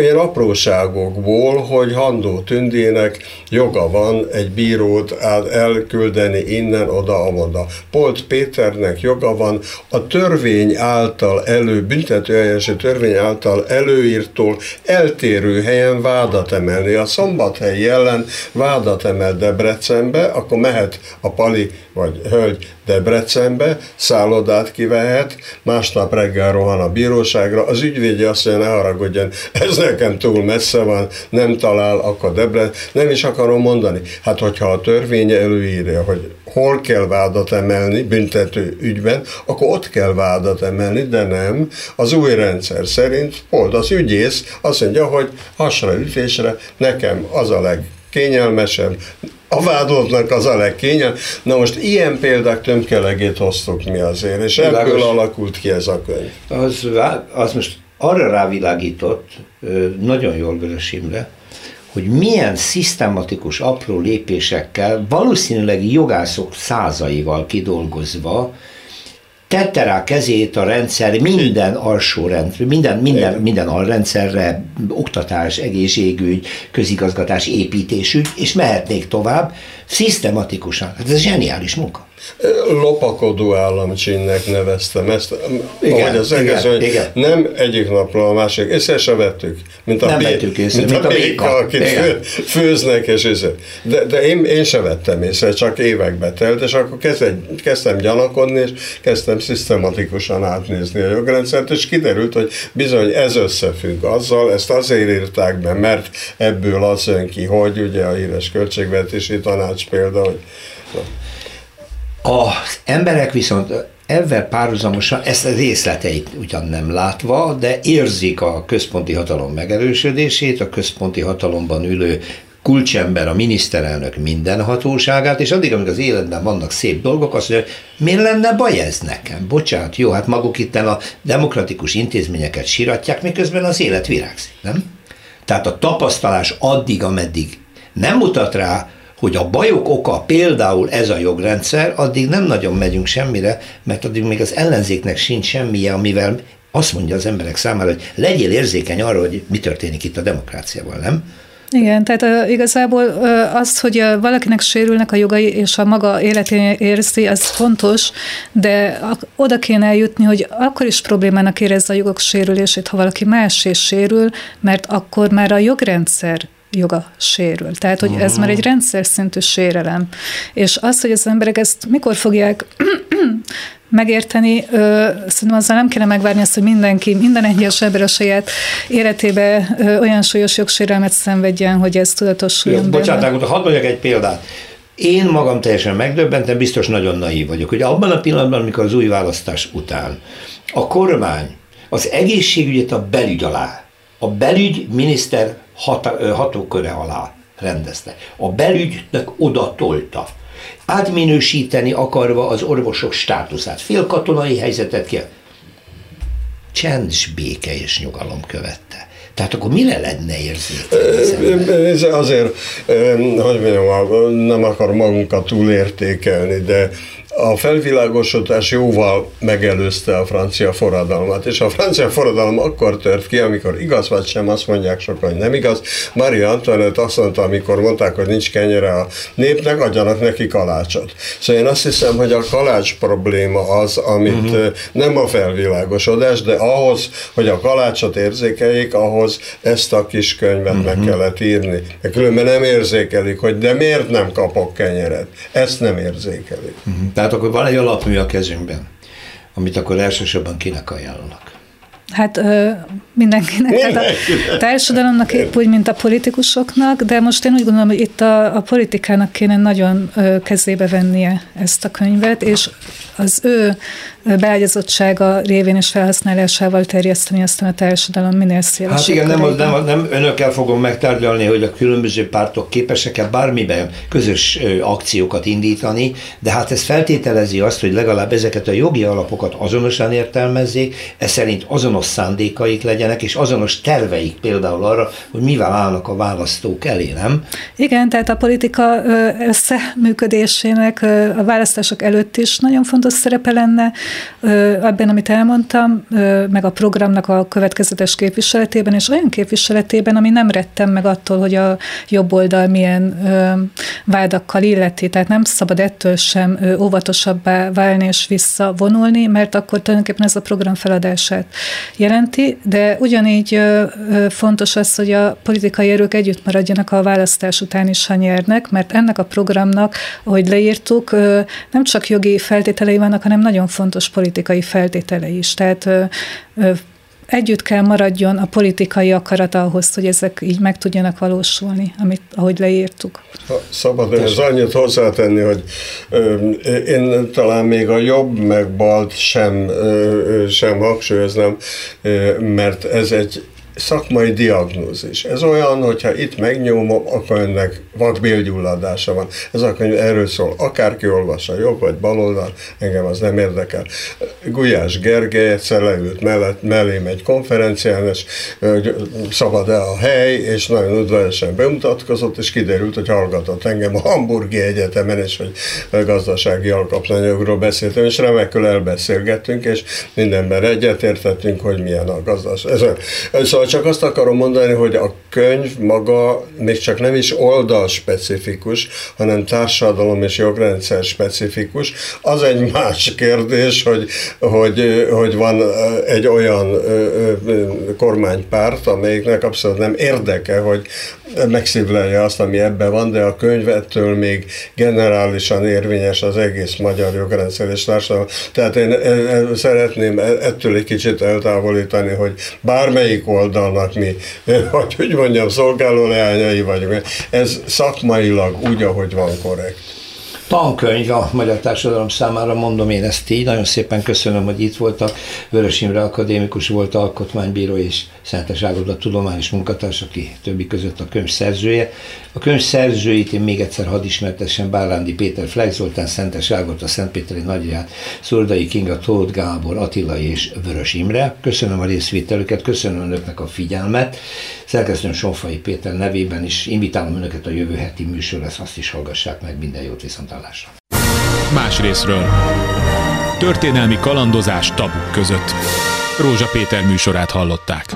ilyen apróságokból, hogy Handó Tündének joga van egy bírót elküldeni innen, oda, amoda. Polt Péternek joga van a törvény által elő, büntetőeljárási törvény által előírtól eltérő helyen vádat emelni. A szombathely ellen vádat emel Debrecenbe, akkor mehet a pali vagy hölgy Debrecenbe, szállodát kivehet, másnap reggel rohan a bíróságra, az ügyvédje azt mondja, ne haragudjon, ez nekem túl messze van, nem talál, akkor Debre, nem is akarom mondani. Hát, hogyha a törvénye előírja, hogy hol kell vádat emelni büntető ügyben, akkor ott kell vádat emelni, de nem. Az új rendszer szerint pont az ügyész azt mondja, hogy hasraütésre nekem az a legkényelmesebb, a vádoltnak az a legkényel. Na most ilyen példák tömkelegét hoztuk mi azért, és ebből Világos. alakult ki ez a könyv. Az, az most arra rávilágított, nagyon jól Vörös Imre, hogy milyen szisztematikus apró lépésekkel, valószínűleg jogászok százaival kidolgozva tette rá kezét a rendszer minden alsó rendszer, minden, minden, minden alrendszerre, oktatás, egészségügy, közigazgatás, építésügy, és mehetnék tovább, szisztematikusan. Hát ez zseniális munka. Lopakodó államcsinnek neveztem ezt, igen, ahogy az egész, igen, hogy igen. nem egyik napról a másik, észre se vettük, mint a, nem bé, észre, mint, mint a béka, akit fő, főznek, és ez. De, de én, én se vettem észre, csak évekbe telt, és akkor kezdtem, kezdtem gyanakodni, és kezdtem szisztematikusan átnézni a jogrendszert, és kiderült, hogy bizony ez összefügg azzal, ezt azért írták be, mert ebből az jön ki, hogy ugye a híres költségvetési tanács példa, hogy az emberek viszont ezzel párhuzamosan ezt a részleteit ugyan nem látva, de érzik a központi hatalom megerősödését, a központi hatalomban ülő kulcsember, a miniszterelnök minden hatóságát, és addig, amíg az életben vannak szép dolgok, azt mondja, miért lenne baj ez nekem? Bocsánat, jó, hát maguk itt a demokratikus intézményeket siratják, miközben az élet virágzik, nem? Tehát a tapasztalás addig, ameddig nem mutat rá, hogy a bajok oka például ez a jogrendszer, addig nem nagyon megyünk semmire, mert addig még az ellenzéknek sincs semmije, amivel azt mondja az emberek számára, hogy legyél érzékeny arra, hogy mi történik itt a demokráciával, nem? Igen, tehát uh, igazából uh, az, hogy uh, valakinek sérülnek a jogai, és a maga életén érzi, az fontos, de oda kéne eljutni, hogy akkor is problémának érezze a jogok sérülését, ha valaki más is sérül, mert akkor már a jogrendszer joga sérül. Tehát, hogy ez már egy rendszer szintű sérelem. És az, hogy az emberek ezt mikor fogják megérteni, ö, szerintem azzal nem kéne megvárni azt, hogy mindenki, minden egyes ember a saját életébe ö, olyan súlyos jogsérelmet szenvedjen, hogy ez tudatosuljon. Bocsánat, hadd mondjak egy példát. Én magam teljesen megdöbbentem, biztos nagyon naív vagyok, hogy abban a pillanatban, amikor az új választás után a kormány az egészségügyet a belügy alá, a belügy miniszter hat, hatóköre alá rendezte. A belügynek oda tolta. Átminősíteni akarva az orvosok státuszát. Félkatonai helyzetet ki. Csend, béke és nyugalom követte. Tehát akkor mire lenne érzékelni? Ez azért, hogy mondjam, nem akar magunkat túlértékelni, de a felvilágosodás jóval megelőzte a francia forradalmat, és a francia forradalom akkor tört ki, amikor igaz vagy sem, azt mondják sokan, hogy nem igaz. Maria Antoinette azt mondta, amikor mondták, hogy nincs kenyere a népnek, adjanak neki kalácsot. Szóval én azt hiszem, hogy a kalács probléma az, amit uh-huh. nem a felvilágosodás, de ahhoz, hogy a kalácsot érzékeljék, ahhoz ezt a kis könyvet uh-huh. meg mhm. kellett írni. De különben nem érzékelik, hogy de miért nem kapok kenyeret. Ezt nem érzékelik. Uh-huh. Tehát akkor van egy alapmű a kezünkben, amit akkor elsősorban kinek ajánlanak. Hát ö, mindenkinek, mindenkinek. Hát a társadalomnak épp úgy, mint a politikusoknak, de most én úgy gondolom, hogy itt a, a politikának kéne nagyon ö, kezébe vennie ezt a könyvet, és az ő beágyazottsága révén és felhasználásával terjeszteni aztán a társadalom minél szélesebb. Hát igen, nem, nem, nem önökkel fogom megtárgyalni, hogy a különböző pártok képesek-e bármiben közös akciókat indítani, de hát ez feltételezi azt, hogy legalább ezeket a jogi alapokat azonosan értelmezzék, ez szerint azonos szándékaik legyenek, és azonos terveik például arra, hogy mivel állnak a választók elé, nem? Igen, tehát a politika összeműködésének a választások előtt is nagyon fontos szerepe lenne, ebben, amit elmondtam, meg a programnak a következetes képviseletében, és olyan képviseletében, ami nem rettem meg attól, hogy a jobb oldal milyen vádakkal illeti, tehát nem szabad ettől sem óvatosabbá válni és visszavonulni, mert akkor tulajdonképpen ez a program feladását jelenti, de ugyanígy fontos az, hogy a politikai erők együtt maradjanak a választás után is, ha nyernek, mert ennek a programnak, ahogy leírtuk, nem csak jogi feltételei vannak, hanem nagyon fontos politikai feltétele is. Tehát együtt kell maradjon a politikai akarat ahhoz, hogy ezek így meg tudjanak valósulni, amit, ahogy leírtuk. Szabad ez annyit hozzátenni, hogy én talán még a jobb meg balt sem, sem hangsúlyoznám, mert ez egy szakmai diagnózis. Ez olyan, hogyha itt megnyomom, akkor ennek vakbélgyulladása van. Ez a könyv erről szól. Akárki olvassa, jobb vagy baloldal, engem az nem érdekel. Gulyás Gergely egyszer leült mellett, mellém egy konferencián, és szabad-e a hely, és nagyon udvariasan bemutatkozott, és kiderült, hogy hallgatott engem a Hamburgi Egyetemen, és hogy gazdasági alkapmányokról beszéltem, és remekül elbeszélgettünk, és mindenben egyetértettünk, hogy milyen a gazdaság. Ez, szóval csak azt akarom mondani, hogy a könyv maga még csak nem is oldal specifikus, hanem társadalom és jogrendszer specifikus. Az egy más kérdés, hogy, hogy, hogy van egy olyan kormánypárt, amelyiknek abszolút nem érdeke, hogy megszívlelje azt, ami ebben van, de a könyv ettől még generálisan érvényes az egész magyar jogrendszer és társadalom. Tehát én szeretném e, ettől egy kicsit eltávolítani, hogy bármelyik oldalnak mi, vagy hogy mondjam, szolgáló leányai vagyunk. Ez szakmailag úgy, ahogy van korrekt tankönyv a magyar társadalom számára, mondom én ezt így. Nagyon szépen köszönöm, hogy itt voltak. Vörös Imre akadémikus volt, alkotmánybíró és Szentes Ágoda tudományos munkatárs, aki többi között a könyv szerzője. A könyv szerzőit én még egyszer hadd ismertessem, Bárándi Péter, Flex Zoltán, Szentes Ágota, Szentpéteri Nagyját, Szurdai Kinga, Tóth Gábor, Attila és Vörös Imre. Köszönöm a részvételüket, köszönöm önöknek a figyelmet. Szerkesztőm Sonfai Péter nevében is invitálom önöket a jövő heti műsorra, azt is hallgassák meg, minden jót viszontlátásra. Más részről. Történelmi kalandozás tabuk között. Rózsa Péter műsorát hallották.